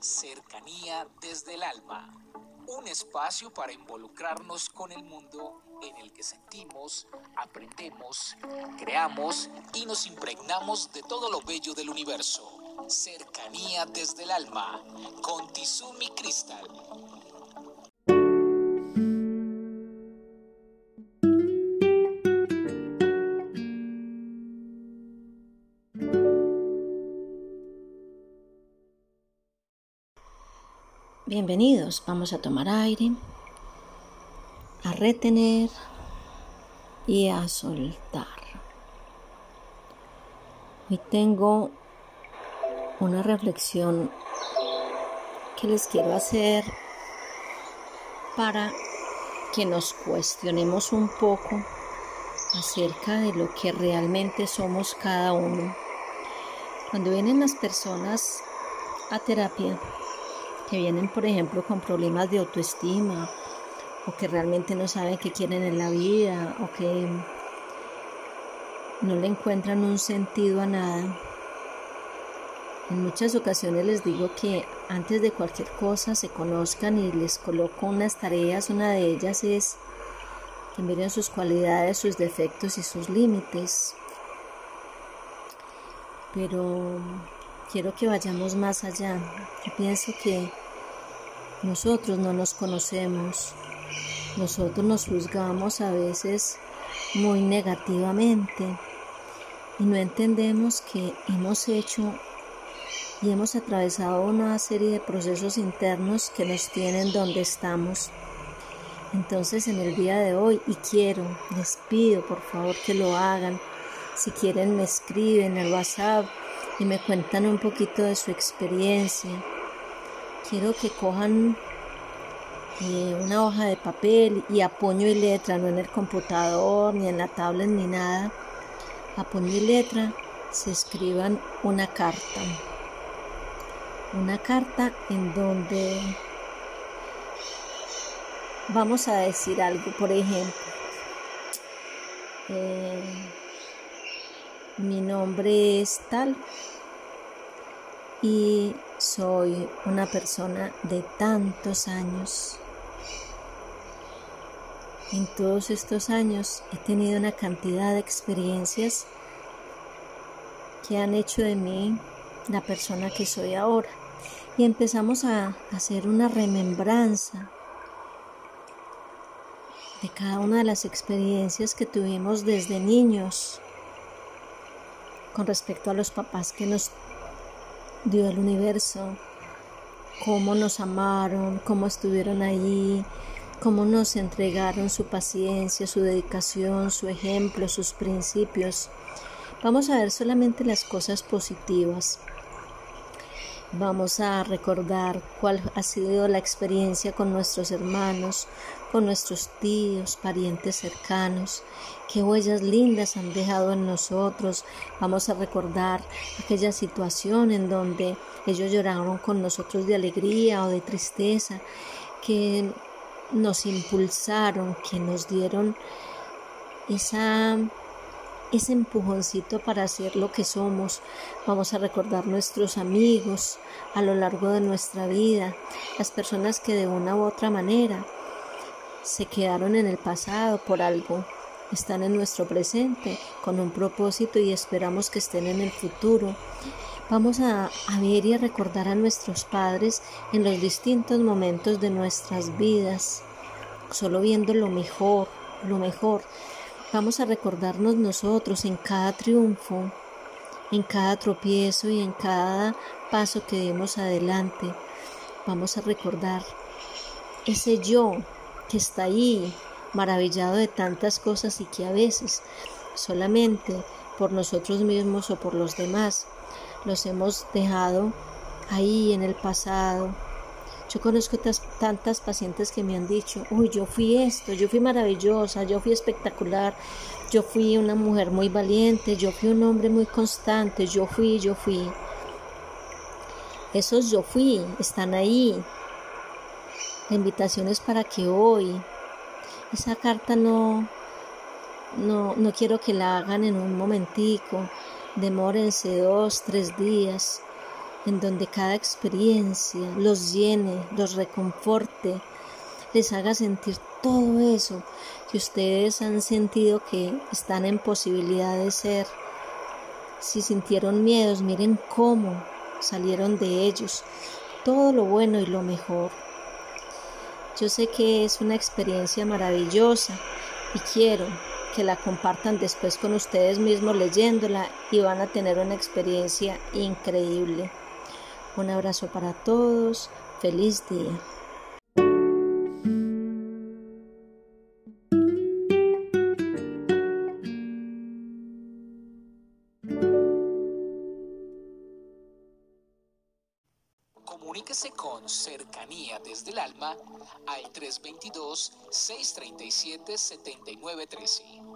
Cercanía desde el alma. Un espacio para involucrarnos con el mundo en el que sentimos, aprendemos, creamos y nos impregnamos de todo lo bello del universo. Cercanía desde el alma con Tizumi Crystal. Bienvenidos, vamos a tomar aire, a retener y a soltar. Hoy tengo una reflexión que les quiero hacer para que nos cuestionemos un poco acerca de lo que realmente somos cada uno. Cuando vienen las personas a terapia, que vienen, por ejemplo, con problemas de autoestima o que realmente no saben qué quieren en la vida o que no le encuentran un sentido a nada. En muchas ocasiones les digo que antes de cualquier cosa se conozcan y les coloco unas tareas. Una de ellas es que miren sus cualidades, sus defectos y sus límites. Pero quiero que vayamos más allá. Yo pienso que nosotros no nos conocemos. Nosotros nos juzgamos a veces muy negativamente y no entendemos que hemos hecho y hemos atravesado una serie de procesos internos que nos tienen donde estamos. Entonces en el día de hoy, y quiero, les pido por favor que lo hagan, si quieren me escriben al WhatsApp y me cuentan un poquito de su experiencia. Quiero que cojan eh, una hoja de papel y a puño y letra, no en el computador, ni en la tablet, ni nada. A puño y letra se escriban una carta. Una carta en donde vamos a decir algo, por ejemplo. Eh, mi nombre es tal y soy una persona de tantos años. En todos estos años he tenido una cantidad de experiencias que han hecho de mí la persona que soy ahora. Y empezamos a hacer una remembranza de cada una de las experiencias que tuvimos desde niños con respecto a los papás que nos dio el universo, cómo nos amaron, cómo estuvieron ahí, cómo nos entregaron su paciencia, su dedicación, su ejemplo, sus principios. Vamos a ver solamente las cosas positivas. Vamos a recordar cuál ha sido la experiencia con nuestros hermanos, con nuestros tíos, parientes cercanos, qué huellas lindas han dejado en nosotros. Vamos a recordar aquella situación en donde ellos lloraron con nosotros de alegría o de tristeza, que nos impulsaron, que nos dieron esa ese empujoncito para ser lo que somos. Vamos a recordar nuestros amigos a lo largo de nuestra vida, las personas que de una u otra manera se quedaron en el pasado por algo, están en nuestro presente con un propósito y esperamos que estén en el futuro. Vamos a, a ver y a recordar a nuestros padres en los distintos momentos de nuestras vidas, solo viendo lo mejor, lo mejor Vamos a recordarnos nosotros en cada triunfo, en cada tropiezo y en cada paso que demos adelante. Vamos a recordar ese yo que está ahí, maravillado de tantas cosas y que a veces solamente por nosotros mismos o por los demás los hemos dejado ahí en el pasado, yo conozco tantas pacientes que me han dicho, uy, yo fui esto, yo fui maravillosa, yo fui espectacular, yo fui una mujer muy valiente, yo fui un hombre muy constante, yo fui, yo fui. Esos yo fui están ahí. La invitación es para que hoy esa carta no, no, no quiero que la hagan en un momentico, demórense dos, tres días en donde cada experiencia los llene, los reconforte, les haga sentir todo eso que ustedes han sentido que están en posibilidad de ser. Si sintieron miedos, miren cómo salieron de ellos, todo lo bueno y lo mejor. Yo sé que es una experiencia maravillosa y quiero que la compartan después con ustedes mismos leyéndola y van a tener una experiencia increíble. Un abrazo para todos, feliz día. Comuníquese con cercanía desde el alma al 322-637-7913.